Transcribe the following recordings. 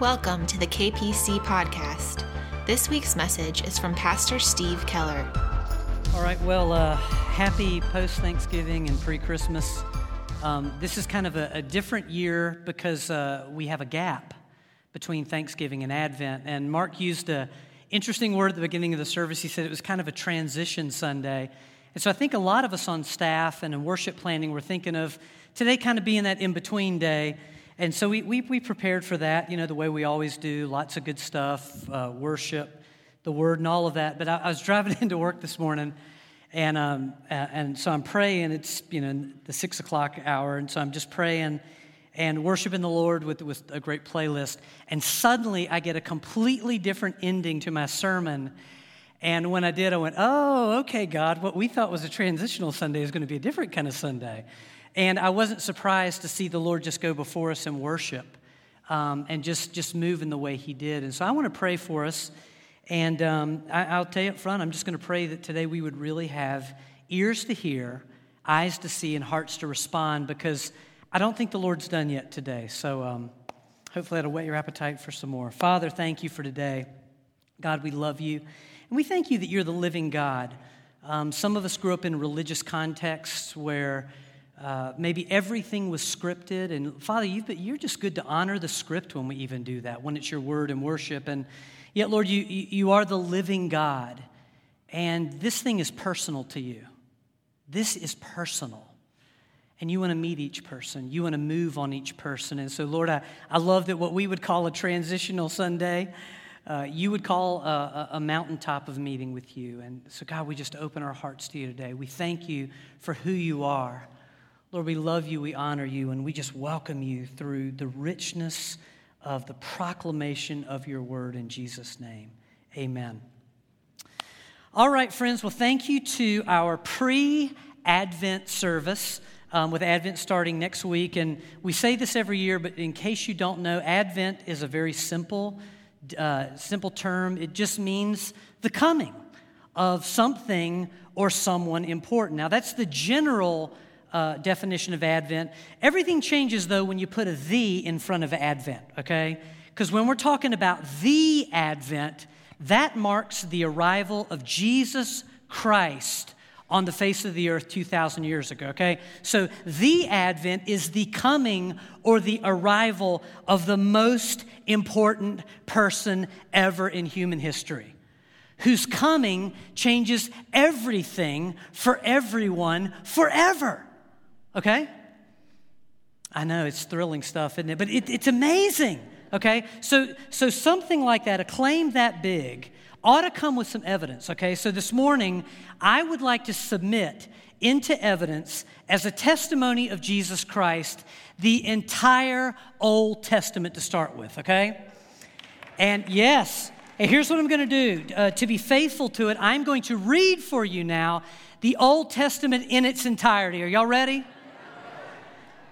Welcome to the KPC podcast. This week's message is from Pastor Steve Keller. All right, well, uh, happy post Thanksgiving and pre Christmas. Um, this is kind of a, a different year because uh, we have a gap between Thanksgiving and Advent. And Mark used an interesting word at the beginning of the service. He said it was kind of a transition Sunday. And so I think a lot of us on staff and in worship planning were thinking of today kind of being that in between day. And so we, we, we, prepared for that, you know, the way we always do lots of good stuff, uh, worship, the word, and all of that. But I, I was driving into work this morning, and, um, and so I'm praying. It's, you know, the six o'clock hour, and so I'm just praying and worshiping the Lord with, with a great playlist. And suddenly I get a completely different ending to my sermon. And when I did, I went, oh, okay, God, what we thought was a transitional Sunday is going to be a different kind of Sunday. And I wasn't surprised to see the Lord just go before us in worship um, and just, just move in the way He did. And so I want to pray for us. And um, I, will tell you up front, I'm just going to pray that today we would really have ears to hear, eyes to see, and hearts to respond because I don't think the Lord's done yet today. So um, hopefully that'll whet your appetite for some more. Father, thank you for today. God, we love you. And we thank you that you're the living God. Um, some of us grew up in religious contexts where uh, maybe everything was scripted. And Father, you're just good to honor the script when we even do that, when it's your word and worship. And yet, Lord, you, you are the living God. And this thing is personal to you. This is personal. And you want to meet each person. You want to move on each person. And so, Lord, I, I love that what we would call a transitional Sunday, uh, you would call a, a mountaintop of meeting with you. And so, God, we just open our hearts to you today. We thank you for who you are. Lord, we love you, we honor you, and we just welcome you through the richness of the proclamation of your word in Jesus' name. Amen. All right, friends, well, thank you to our pre Advent service. Um, with Advent starting next week. And we say this every year, but in case you don't know, Advent is a very simple, uh, simple term. It just means the coming of something or someone important. Now, that's the general uh, definition of Advent. Everything changes, though, when you put a the in front of Advent, okay? Because when we're talking about the Advent, that marks the arrival of Jesus Christ on the face of the earth 2,000 years ago, okay? So the Advent is the coming or the arrival of the most important person ever in human history, whose coming changes everything for everyone forever. Okay? I know it's thrilling stuff, isn't it? But it, it's amazing. Okay? So, so something like that, a claim that big, ought to come with some evidence. Okay? So this morning, I would like to submit into evidence as a testimony of Jesus Christ the entire Old Testament to start with. Okay? And yes, and here's what I'm going to do. Uh, to be faithful to it, I'm going to read for you now the Old Testament in its entirety. Are y'all ready?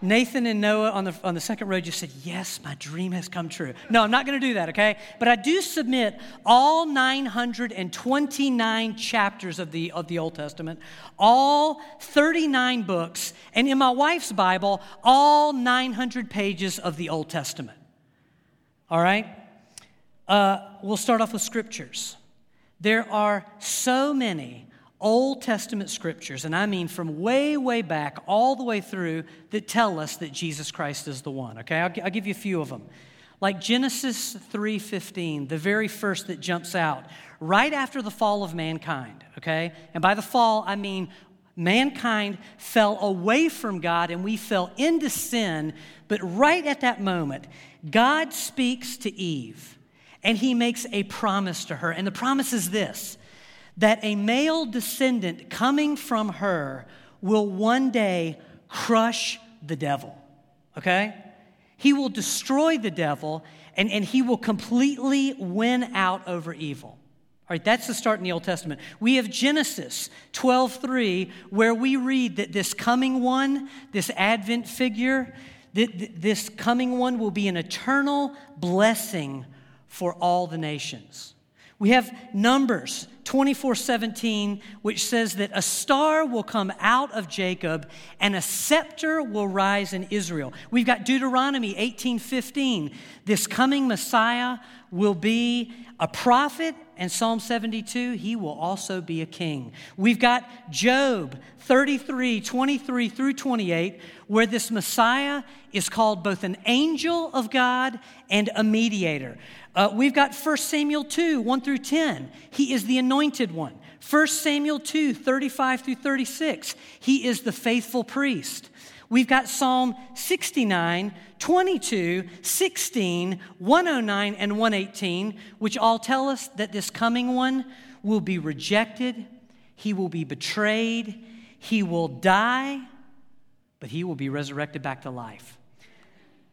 Nathan and Noah on the, on the second row just said, Yes, my dream has come true. No, I'm not going to do that, okay? But I do submit all 929 chapters of the, of the Old Testament, all 39 books, and in my wife's Bible, all 900 pages of the Old Testament. All right? Uh, we'll start off with scriptures. There are so many Old Testament scriptures, and I mean from way, way back all the way through, that tell us that Jesus Christ is the one. Okay, I'll, I'll give you a few of them. Like Genesis 3:15, the very first that jumps out, right after the fall of mankind. Okay, and by the fall I mean mankind fell away from God and we fell into sin. But right at that moment, God speaks to Eve, and He makes a promise to her, and the promise is this that a male descendant coming from her will one day crush the devil. Okay? He will destroy the devil and, and he will completely win out over evil. All right, that's the start in the Old Testament. We have Genesis 12:3, where we read that this coming one, this Advent figure, this coming one will be an eternal blessing for all the nations. We have Numbers 24 17, which says that a star will come out of Jacob and a scepter will rise in Israel. We've got Deuteronomy 18 15. This coming Messiah will be a prophet, and Psalm 72, he will also be a king. We've got Job 33 23 through 28, where this Messiah is called both an angel of God and a mediator. Uh, we've got 1 Samuel 2, 1 through 10. He is the anointed one. 1 Samuel 2, 35 through 36. He is the faithful priest. We've got Psalm 69, 22, 16, 109, and 118, which all tell us that this coming one will be rejected, he will be betrayed, he will die, but he will be resurrected back to life.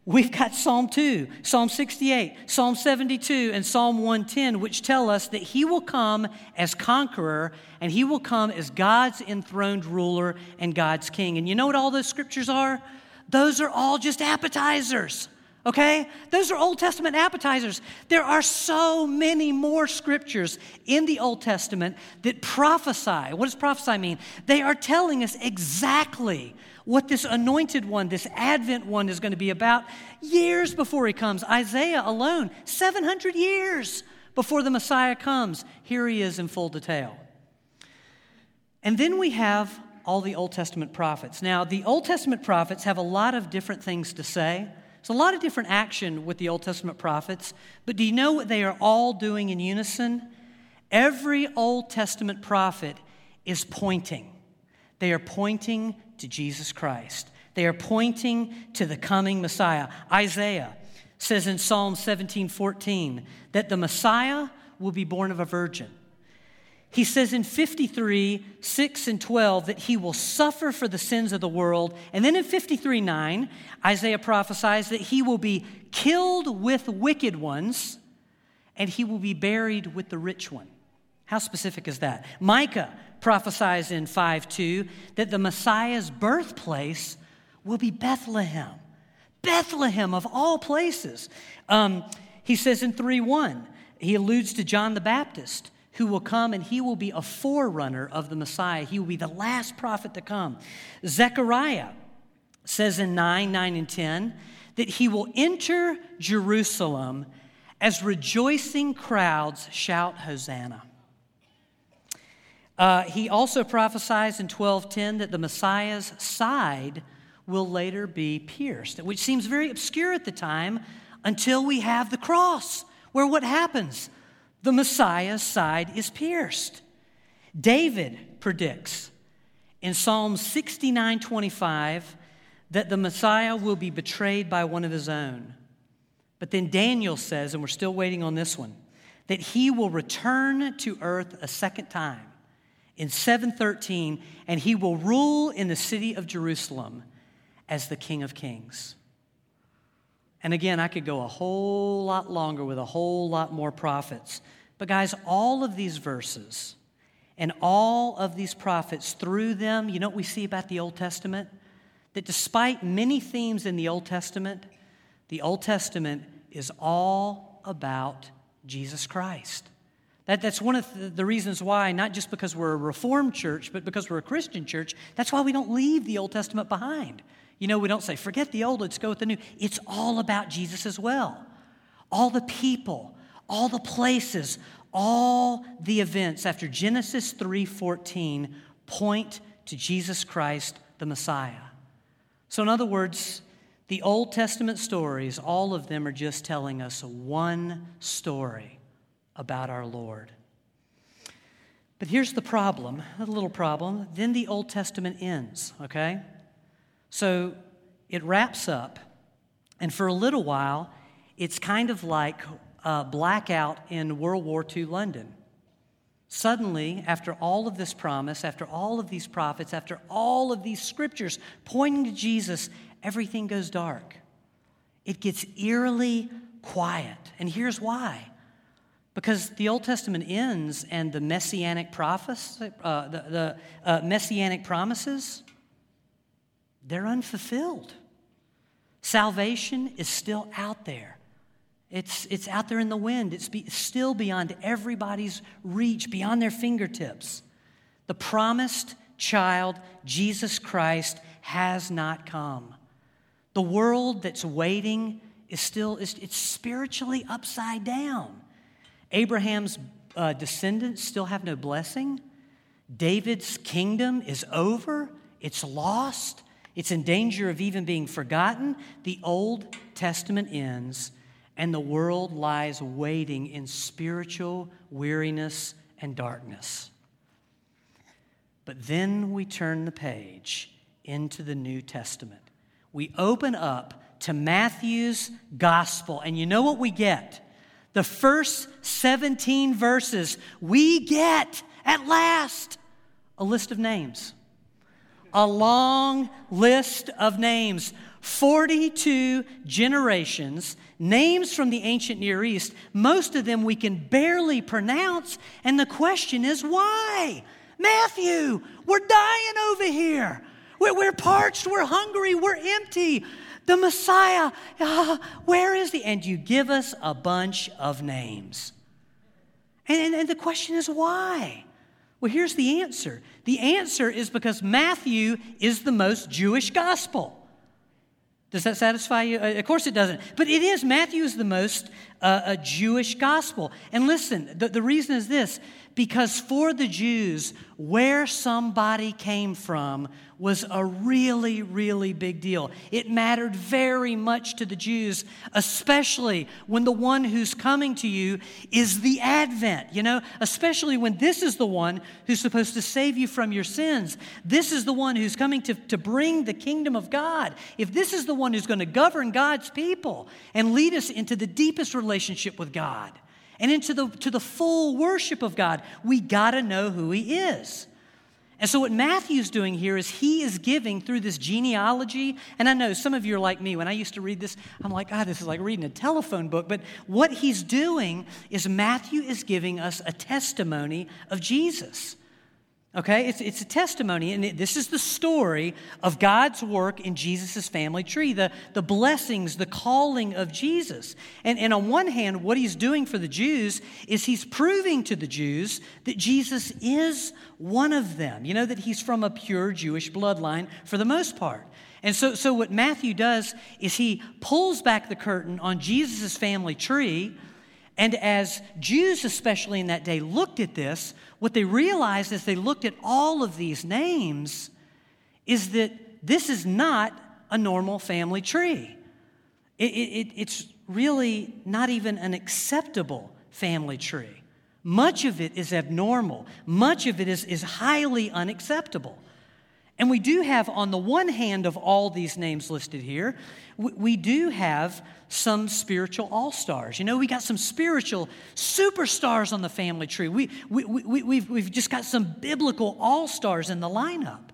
We've got Psalm 2, Psalm 68, Psalm 72, and Psalm 110, which tell us that he will come as conqueror and he will come as God's enthroned ruler and God's king. And you know what all those scriptures are? Those are all just appetizers, okay? Those are Old Testament appetizers. There are so many more scriptures in the Old Testament that prophesy. What does prophesy mean? They are telling us exactly what this anointed one, this Advent one, is going to be about years before he comes. Isaiah alone, 700 years before the Messiah comes, here he is in full detail. And then we have all the Old Testament prophets. Now, the Old Testament prophets have a lot of different things to say. There's a lot of different action with the Old Testament prophets, but do you know what they are all doing in unison? Every Old Testament prophet is pointing. They are pointing to Jesus Christ. They are pointing to the coming Messiah. Isaiah says in Psalm 17 14 that the Messiah will be born of a virgin. He says in 53, 6 and 12 that he will suffer for the sins of the world. And then in 53, 9, Isaiah prophesies that he will be killed with wicked ones and he will be buried with the rich one. How specific is that? Micah prophesies in 5 2 that the Messiah's birthplace will be Bethlehem. Bethlehem of all places. Um, he says in 3 1, he alludes to John the Baptist who will come and he will be a forerunner of the Messiah. He will be the last prophet to come. Zechariah says in 9, 9, and 10 that he will enter Jerusalem as rejoicing crowds shout, Hosanna. Uh, he also prophesies in 12:10 that the Messiah's side will later be pierced, which seems very obscure at the time until we have the cross, where what happens? The Messiah's side is pierced. David predicts in Psalm 69:25 that the Messiah will be betrayed by one of his own. But then Daniel says, and we're still waiting on this one, that he will return to earth a second time in 713, and he will rule in the city of Jerusalem as the King of Kings. And again, I could go a whole lot longer with a whole lot more prophets. But, guys, all of these verses and all of these prophets, through them, you know what we see about the Old Testament? That despite many themes in the Old Testament, the Old Testament is all about Jesus Christ. That, that's one of the reasons why, not just because we're a Reformed church, but because we're a Christian church, that's why we don't leave the Old Testament behind. You know, we don't say, forget the old, let's go with the new. It's all about Jesus as well. All the people, all the places, all the events after Genesis 3:14 point to Jesus Christ the Messiah. So in other words, the Old Testament stories, all of them are just telling us one story about our Lord. But here's the problem, a little problem. Then the Old Testament ends, okay? So it wraps up, and for a little while, it's kind of like a blackout in World War II London. Suddenly, after all of this promise, after all of these prophets, after all of these scriptures pointing to Jesus, everything goes dark. It gets eerily quiet. And here's why because the Old Testament ends and the messianic prophets, uh, the, the uh, messianic promises, they're unfulfilled. Salvation is still out there. It's, it's out there in the wind. It's be, still beyond everybody's reach, beyond their fingertips. The promised child, Jesus Christ, has not come. The world that's waiting is still is, it's spiritually upside down. Abraham's uh, descendants still have no blessing. David's kingdom is over, it's lost, it's in danger of even being forgotten. The Old Testament ends, and the world lies waiting in spiritual weariness and darkness. But then we turn the page into the New Testament. We open up to Matthew's gospel, and you know what we get? The first 17 verses, we get at last a list of names. A long list of names. 42 generations, names from the ancient Near East. Most of them we can barely pronounce. And the question is why? Matthew, we're dying over here. We're, parched, we're hungry, we're empty. The Messiah, uh, where is the? And you give us a bunch of names. And, and, and the question is why? Well, here's the answer the answer is because Matthew is the most Jewish gospel. Does that satisfy you? Uh, of course it doesn't. But it is. Matthew is the most uh, a Jewish gospel. And listen, the, the reason is this because for the Jews, where somebody came from was a really, really big deal. It mattered very much to the Jews, especially when the one who's coming to you is the Advent, you know, especially when this is the one who's supposed to save you from your sins. This is the one who's coming to, to bring the kingdom of God. If this is the one who's going to govern God's people and lead us into the deepest relationship with God and into the, to the full worship of God, we got to know who He is. And so, what Matthew's doing here is he is giving through this genealogy. And I know some of you are like me. When I used to read this, I'm like, God, this is like reading a telephone book. But what he's doing is Matthew is giving us a testimony of Jesus. Okay, it's, it's a testimony, and it, this is the story of God's work in Jesus' family tree, the, the blessings, the calling of Jesus. And, and on one hand, what he's doing for the Jews is he's proving to the Jews that Jesus is one of them, you know, that he's from a pure Jewish bloodline for the most part. And so, so what Matthew does is he pulls back the curtain on Jesus' family tree and as Jews, especially in that day, looked at this, what they realized as they looked at all of these names is that this is not a normal family tree. It, it, it's really not even an acceptable family tree. Much of it is abnormal, much of it is, is highly unacceptable. And we do have, on the one hand of all these names listed here, we, do have some spiritual all stars. You know, we got some spiritual superstars on the family tree. We, we, we, we've, we've just got some biblical all stars in the lineup.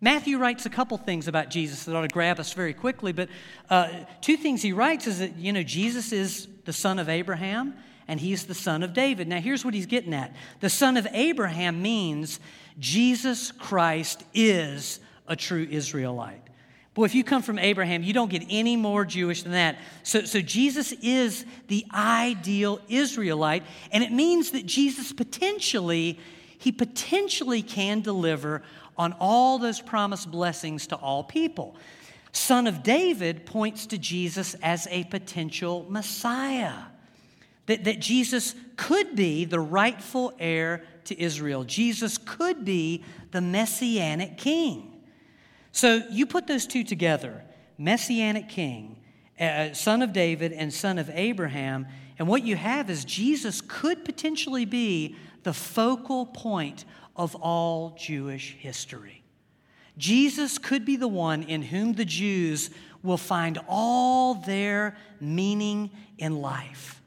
Matthew writes a couple things about Jesus that ought to grab us very quickly, but uh, two things he writes is that, you know, Jesus is the son of Abraham and he's the son of David. Now, here's what he's getting at the son of Abraham means Jesus Christ is a true Israelite. Boy, if you come from Abraham, you don't get any more Jewish than that. So, so Jesus is the ideal Israelite, and it means that Jesus potentially, he potentially can deliver on all those promised blessings to all people. Son of David points to Jesus as a potential Messiah. That, that Jesus could be the rightful heir to Israel. Jesus could be the messianic king. So you put those two together Messianic King, uh, son of David, and son of Abraham, and what you have is Jesus could potentially be the focal point of all Jewish history. Jesus could be the one in whom the Jews will find all their meaning in life.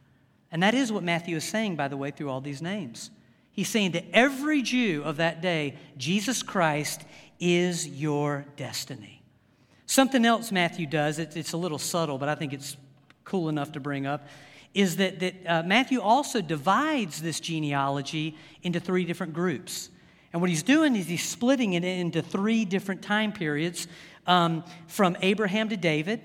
And that is what Matthew is saying, by the way, through all these names. He's saying to every Jew of that day, Jesus Christ is your destiny. Something else Matthew does, it's, it's a little subtle, but I think it's cool enough to bring up, is that, that uh, Matthew also divides this genealogy into three different groups. And what he's doing is he's splitting it into three different time periods um, from Abraham to David,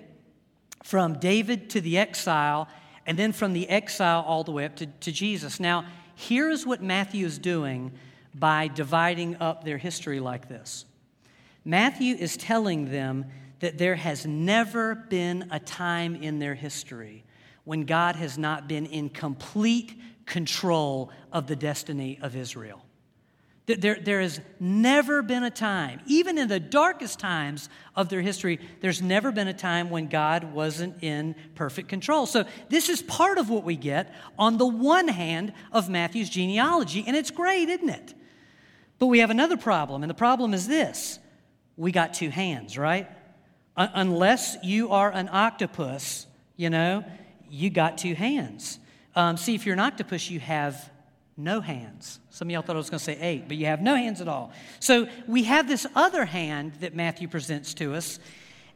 from David to the exile, and then from the exile all the way up to, to Jesus. Now, here's what Matthew is doing by dividing up their history like this Matthew is telling them that there has never been a time in their history when God has not been in complete control of the destiny of Israel. There, there has never been a time, even in the darkest times of their history, there's never been a time when God wasn't in perfect control. So, this is part of what we get on the one hand of Matthew's genealogy, and it's great, isn't it? But we have another problem, and the problem is this we got two hands, right? unless you are an octopus, you know, you got two hands. Um, see, if you're an octopus, you have no hands. Some of y'all thought I was going to say eight, but you have no hands at all. So we have this other hand that Matthew presents to us.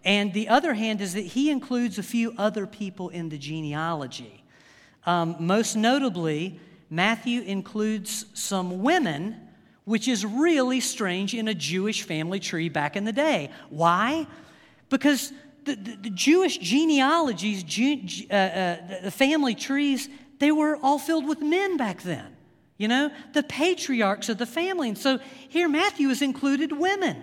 And the other hand is that he includes a few other people in the genealogy. Um, most notably, Matthew includes some women, which is really strange in a Jewish family tree back in the day. Why? Because the, the, the Jewish genealogies, uh, uh, the family trees, they were all filled with men back then you know, the patriarchs of the family. And so here Matthew has included women.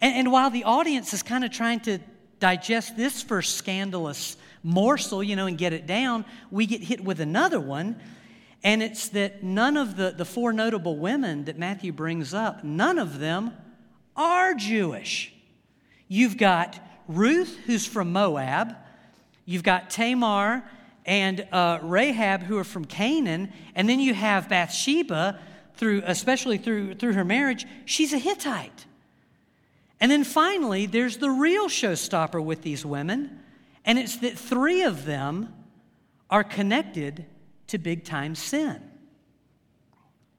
And, and while the audience is kind of trying to digest this first scandalous morsel, you know, and get it down, we get hit with another one. And it's that none of the, the four notable women that Matthew brings up, none of them are Jewish. You've got Ruth, who's from Moab. You've got Tamar, and uh, Rahab, who are from Canaan, and then you have Bathsheba, through, especially through, through her marriage, she's a Hittite. And then finally, there's the real showstopper with these women, and it's that three of them are connected to big time sin.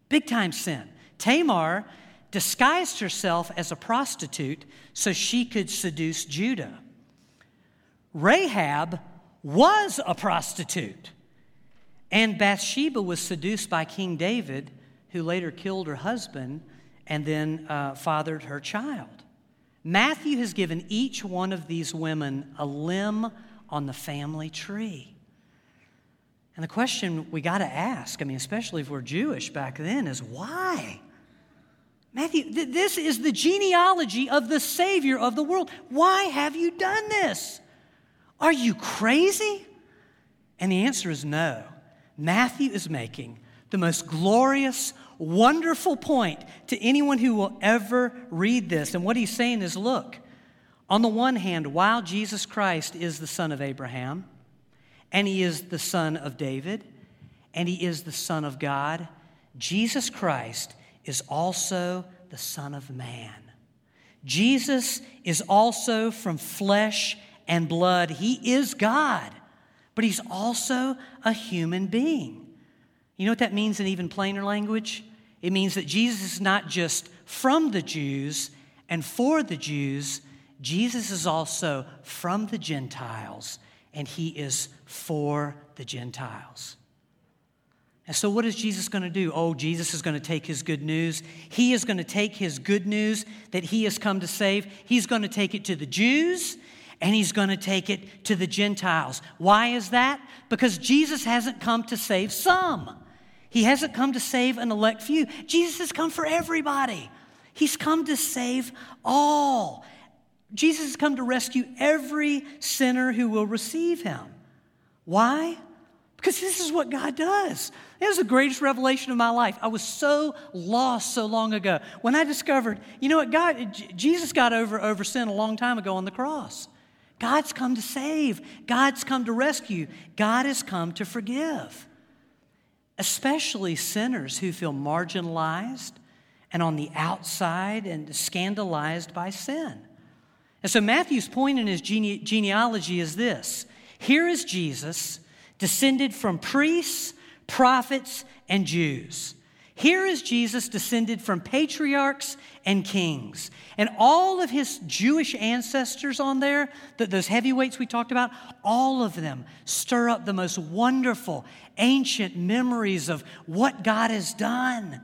Big time sin. Tamar disguised herself as a prostitute so she could seduce Judah. Rahab was a prostitute. And Bathsheba was seduced by King David, who later killed her husband and then uh, fathered her child. Matthew has given each one of these women a limb on the family tree. And the question we got to ask, I mean, especially if we're Jewish back then, is why? Matthew, th- this is the genealogy of the Savior of the world. Why have you done this? Are you crazy? And the answer is no. Matthew is making the most glorious, wonderful point to anyone who will ever read this. And what he's saying is look, on the one hand, while Jesus Christ is the son of Abraham, and he is the son of David, and he is the son of God, Jesus Christ is also the son of man. Jesus is also from flesh and blood. He is God, but He's also a human being. You know what that means in even plainer language? It means that Jesus is not just from the Jews and for the Jews, Jesus is also from the Gentiles and He is for the Gentiles. And so, what is Jesus going to do? Oh, Jesus is going to take his good news. He is going to take his good news that he has come to save. He's going to take it to the Jews and he's going to take it to the Gentiles. Why is that? Because Jesus hasn't come to save some, he hasn't come to save an elect few. Jesus has come for everybody, he's come to save all. Jesus has come to rescue every sinner who will receive him. Why? Because this is what God does. It was the greatest revelation of my life. I was so lost so long ago when I discovered, you know what, God, Jesus got over, over sin a long time ago on the cross. God's come to save, God's come to rescue, God has come to forgive. Especially sinners who feel marginalized and on the outside and scandalized by sin. And so Matthew's point in his gene- genealogy is this here is Jesus, descended from priests, prophets, and Jews. Here is Jesus descended from patriarchs and kings. And all of his Jewish ancestors on there, those heavyweights we talked about, all of them stir up the most wonderful, ancient memories of what God has done.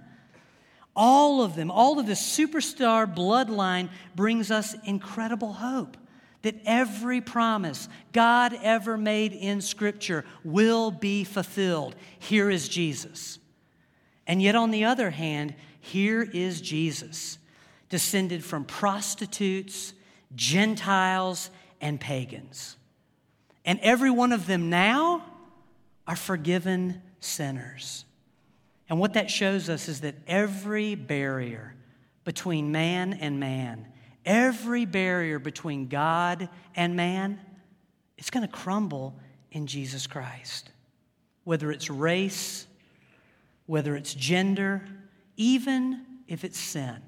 All of them, all of this superstar bloodline brings us incredible hope that every promise God ever made in Scripture will be fulfilled. Here is Jesus. And yet, on the other hand, here is Jesus, descended from prostitutes, Gentiles, and pagans. And every one of them now are forgiven sinners. And what that shows us is that every barrier between man and man, every barrier between God and man, it's going to crumble in Jesus Christ. Whether it's race, whether it's gender, even if it's sin,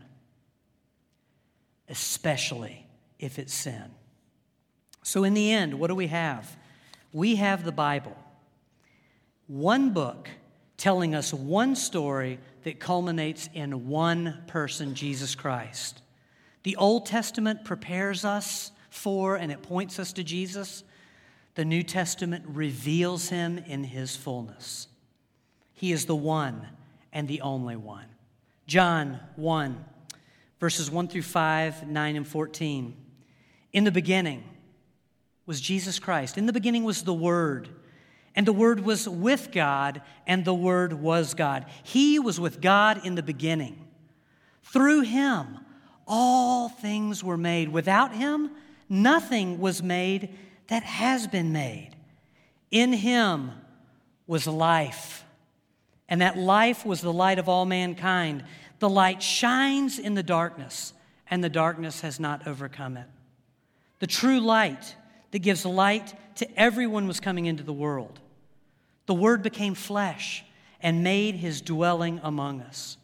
especially if it's sin. So, in the end, what do we have? We have the Bible, one book telling us one story that culminates in one person, Jesus Christ. The Old Testament prepares us for and it points us to Jesus. The New Testament reveals him in his fullness. He is the one and the only one. John 1, verses 1 through 5, 9, and 14. In the beginning was Jesus Christ. In the beginning was the Word and the Word was with God, and the Word was God. He was with God in the beginning. Through Him, all things were made. Without Him, nothing was made that has been made. In Him was life, and that life was the light of all mankind. The light shines in the darkness, and the darkness has not overcome it. The true light that gives light to everyone was coming into the world. The Word became flesh and made his dwelling among us.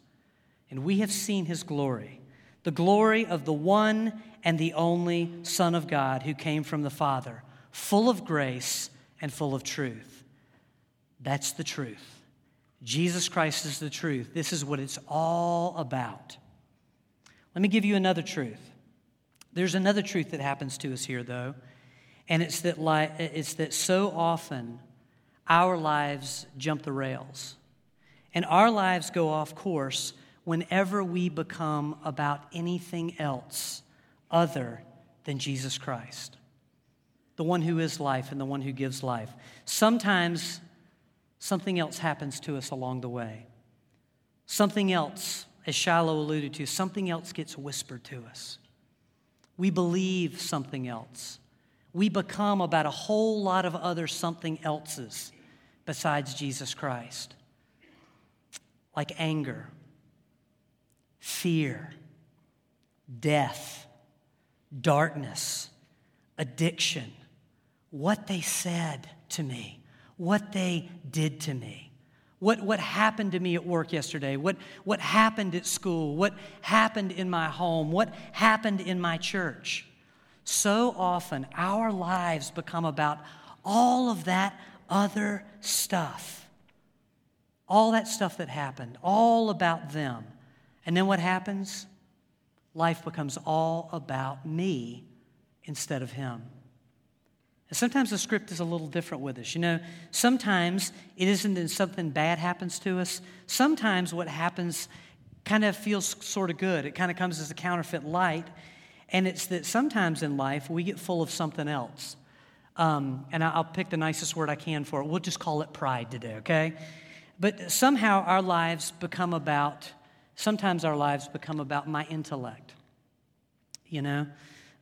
And we have seen his glory, the glory of the one and the only Son of God who came from the Father, full of grace and full of truth. That's the truth. Jesus Christ is the truth. This is what it's all about. Let me give you another truth. There's another truth that happens to us here, though, and it's that, it's that so often our lives jump the rails. And our lives go off course whenever we become about anything else other than Jesus Christ, the one who is life and the one who gives life. Sometimes something else happens to us along the way. Something else, as Shiloh alluded to, something else gets whispered to us. We believe something else we become about a whole lot of other something else's besides Jesus Christ, like anger, fear, death, darkness, addiction, what they said to me, what they did to me. What, what happened to me at work yesterday? What, what happened at school? What happened in my home? What happened in my church? So often, our lives become about all of that other stuff. All that stuff that happened, all about them. And then what happens? Life becomes all about me instead of him. And sometimes the script is a little different with us. You know, sometimes it isn't that something bad happens to us. Sometimes what happens kind of feels sort of good. It kind of comes as a counterfeit light. And it's that sometimes in life we get full of something else. Um, and I'll pick the nicest word I can for it. We'll just call it pride today, okay? But somehow our lives become about, sometimes our lives become about my intellect, you know,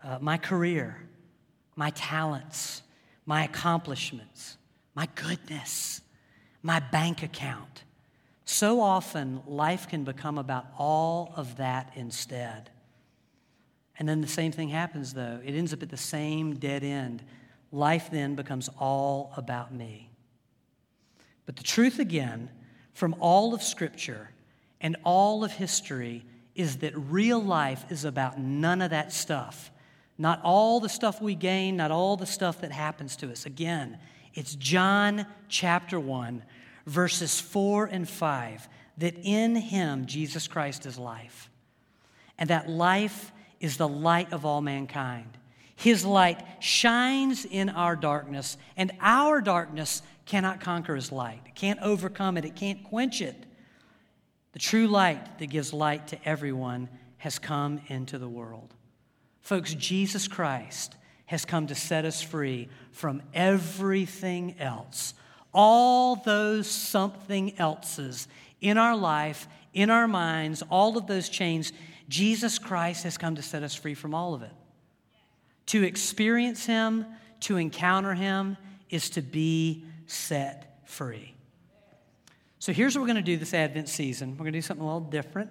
uh, my career, my talents, my accomplishments, my goodness, my bank account. So often, life can become about all of that instead. And then the same thing happens, though. It ends up at the same dead end. Life then becomes all about me. But the truth, again, from all of Scripture and all of history is that real life is about none of that stuff. Not all the stuff we gain, not all the stuff that happens to us. Again, it's John chapter 1, verses 4 and 5, that in him Jesus Christ is life. And that life is the light of all mankind. His light shines in our darkness, and our darkness cannot conquer his light. It can't overcome it, it can't quench it. The true light that gives light to everyone has come into the world. Folks, Jesus Christ has come to set us free from everything else. All those something else's in our life, in our minds, all of those chains, Jesus Christ has come to set us free from all of it. To experience Him, to encounter Him, is to be set free. So here's what we're going to do this Advent season. We're going to do something a little different.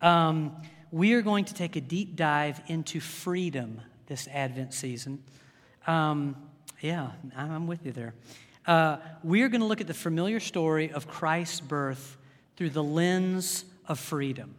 Um, we are going to take a deep dive into freedom this Advent season. Um, yeah, I'm with you there. Uh, we are going to look at the familiar story of Christ's birth through the lens of freedom.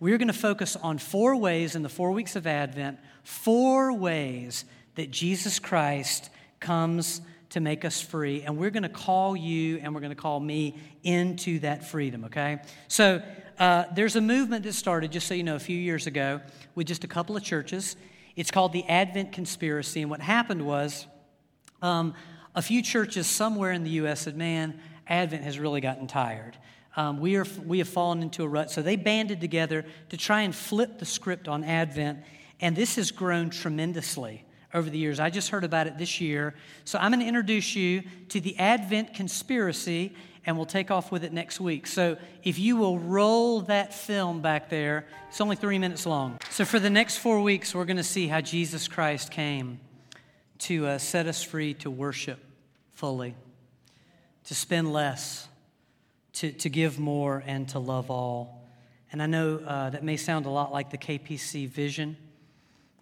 We're going to focus on four ways in the four weeks of Advent, four ways that Jesus Christ comes to make us free. And we're going to call you and we're going to call me into that freedom, okay? So uh, there's a movement that started, just so you know, a few years ago with just a couple of churches. It's called the Advent Conspiracy. And what happened was um, a few churches somewhere in the U.S. said, man, Advent has really gotten tired. Um, we, are, we have fallen into a rut. So they banded together to try and flip the script on Advent. And this has grown tremendously over the years. I just heard about it this year. So I'm going to introduce you to the Advent conspiracy, and we'll take off with it next week. So if you will roll that film back there, it's only three minutes long. So for the next four weeks, we're going to see how Jesus Christ came to uh, set us free to worship fully, to spend less, to, to give more, and to love all. And I know uh, that may sound a lot like the KPC vision.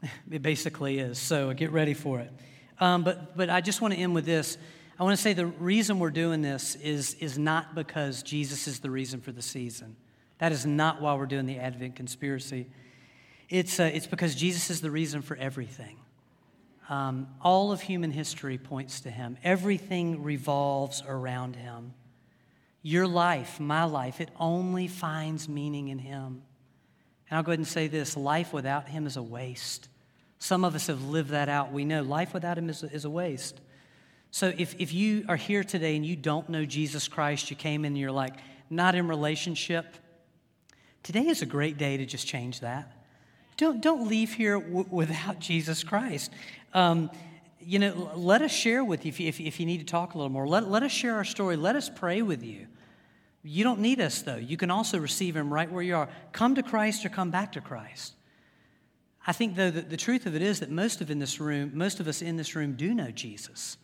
It basically is. So get ready for it. Um, but, but I just want to end with this. I want to say the reason we're doing this is, is not because Jesus is the reason for the season. That is not why we're doing the Advent conspiracy. It's, uh, it's because Jesus is the reason for everything. Um, all of human history points to him, everything revolves around him. Your life, my life, it only finds meaning in him. And I'll go ahead and say this life without him is a waste. Some of us have lived that out. We know life without him is is a waste. So if, if you are here today and you don't know Jesus Christ, you came in and you're like, not in relationship, today is a great day to just change that. Don't, don't leave here w- without Jesus Christ. Um, you know, let us share with you if, you if, if you need to talk a little more. Let, let us share our story. Let us pray with you. You don't need us, though. You can also receive Him right where you are. Come to Christ or come back to Christ. I think, though, that the truth of it is that most of in this room, most of us in this room do know Jesus.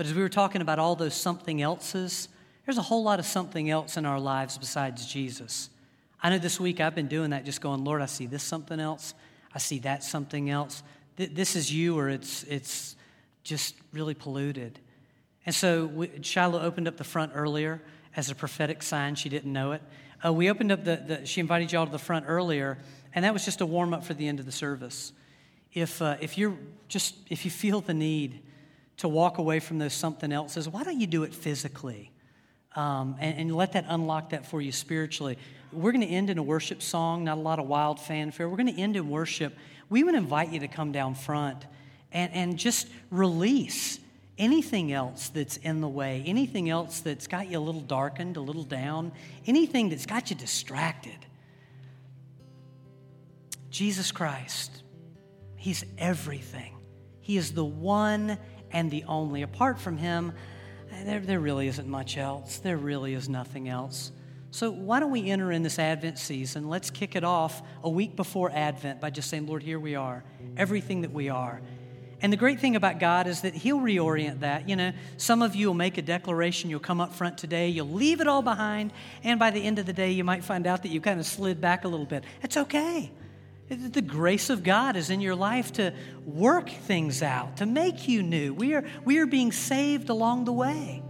But as we were talking about all those something else's, there's a whole lot of something else in our lives besides Jesus. I know this week I've been doing that, just going, Lord, I see this something else. I see that something else. This is you, or it's, it's just really polluted. And so we, Shiloh opened up the front earlier as a prophetic sign. She didn't know it. Uh, we opened up the, the, she invited y'all to the front earlier, and that was just a warm up for the end of the service. If, uh, if you're just, if you feel the need to walk away from those something else's, why don't you do it physically? Um, and, and, let that unlock that for you spiritually. We're going to end in a worship song, not a lot of wild fanfare. We're going to end in worship. We would invite you to come down front and, and just release anything else that's in the way, anything else that's got you a little darkened, a little down, anything that's got you distracted. Jesus Christ, He's everything. He is the one and the only. Apart from Him, there, there really isn't much else. There really is nothing else. So, why don't we enter in this Advent season? Let's kick it off a week before Advent by just saying, Lord, here we are, everything that we are. And the great thing about God is that He'll reorient that. You know, some of you will make a declaration, you'll come up front today, you'll leave it all behind, and by the end of the day, you might find out that you kind of slid back a little bit. It's okay. The grace of God is in your life to work things out, to make you new. We are, we are being saved along the way.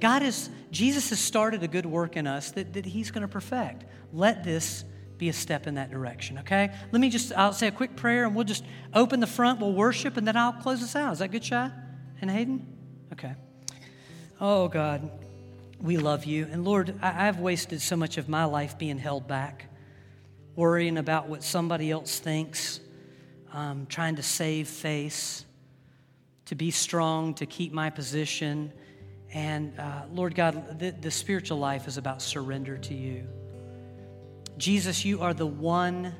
God is, Jesus has started a good work in us that, that He's going to perfect. Let this be a step in that direction, okay? Let me just, I'll say a quick prayer and we'll just open the front, we'll worship, and then I'll close us out. Is that good, Shy and Hayden? Okay. Oh, God, we love you. And Lord, I, I've wasted so much of my life being held back, worrying about what somebody else thinks, um, trying to save face, to be strong, to keep my position. And uh, Lord God, the, the spiritual life is about surrender to you. Jesus, you are the one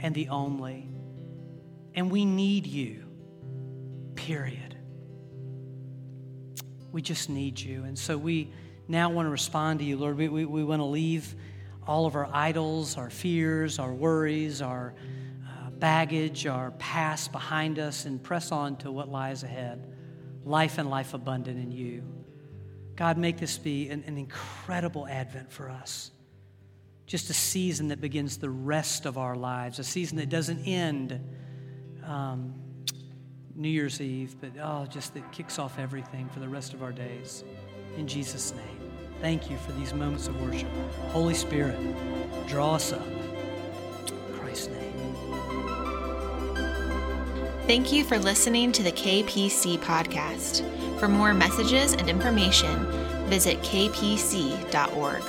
and the only. And we need you. period. We just need you. And so we now want to respond to you, Lord. We, we, we want to leave all of our idols, our fears, our worries, our uh, baggage, our past behind us, and press on to what lies ahead life and life abundant in you. God, make this be an, an incredible advent for us. Just a season that begins the rest of our lives, a season that doesn't end um, New Year's Eve, but oh, just that kicks off everything for the rest of our days. In Jesus' name, thank you for these moments of worship. Holy Spirit, draw us up. In Christ's name. Thank you for listening to the KPC podcast. For more messages and information, visit kpc.org.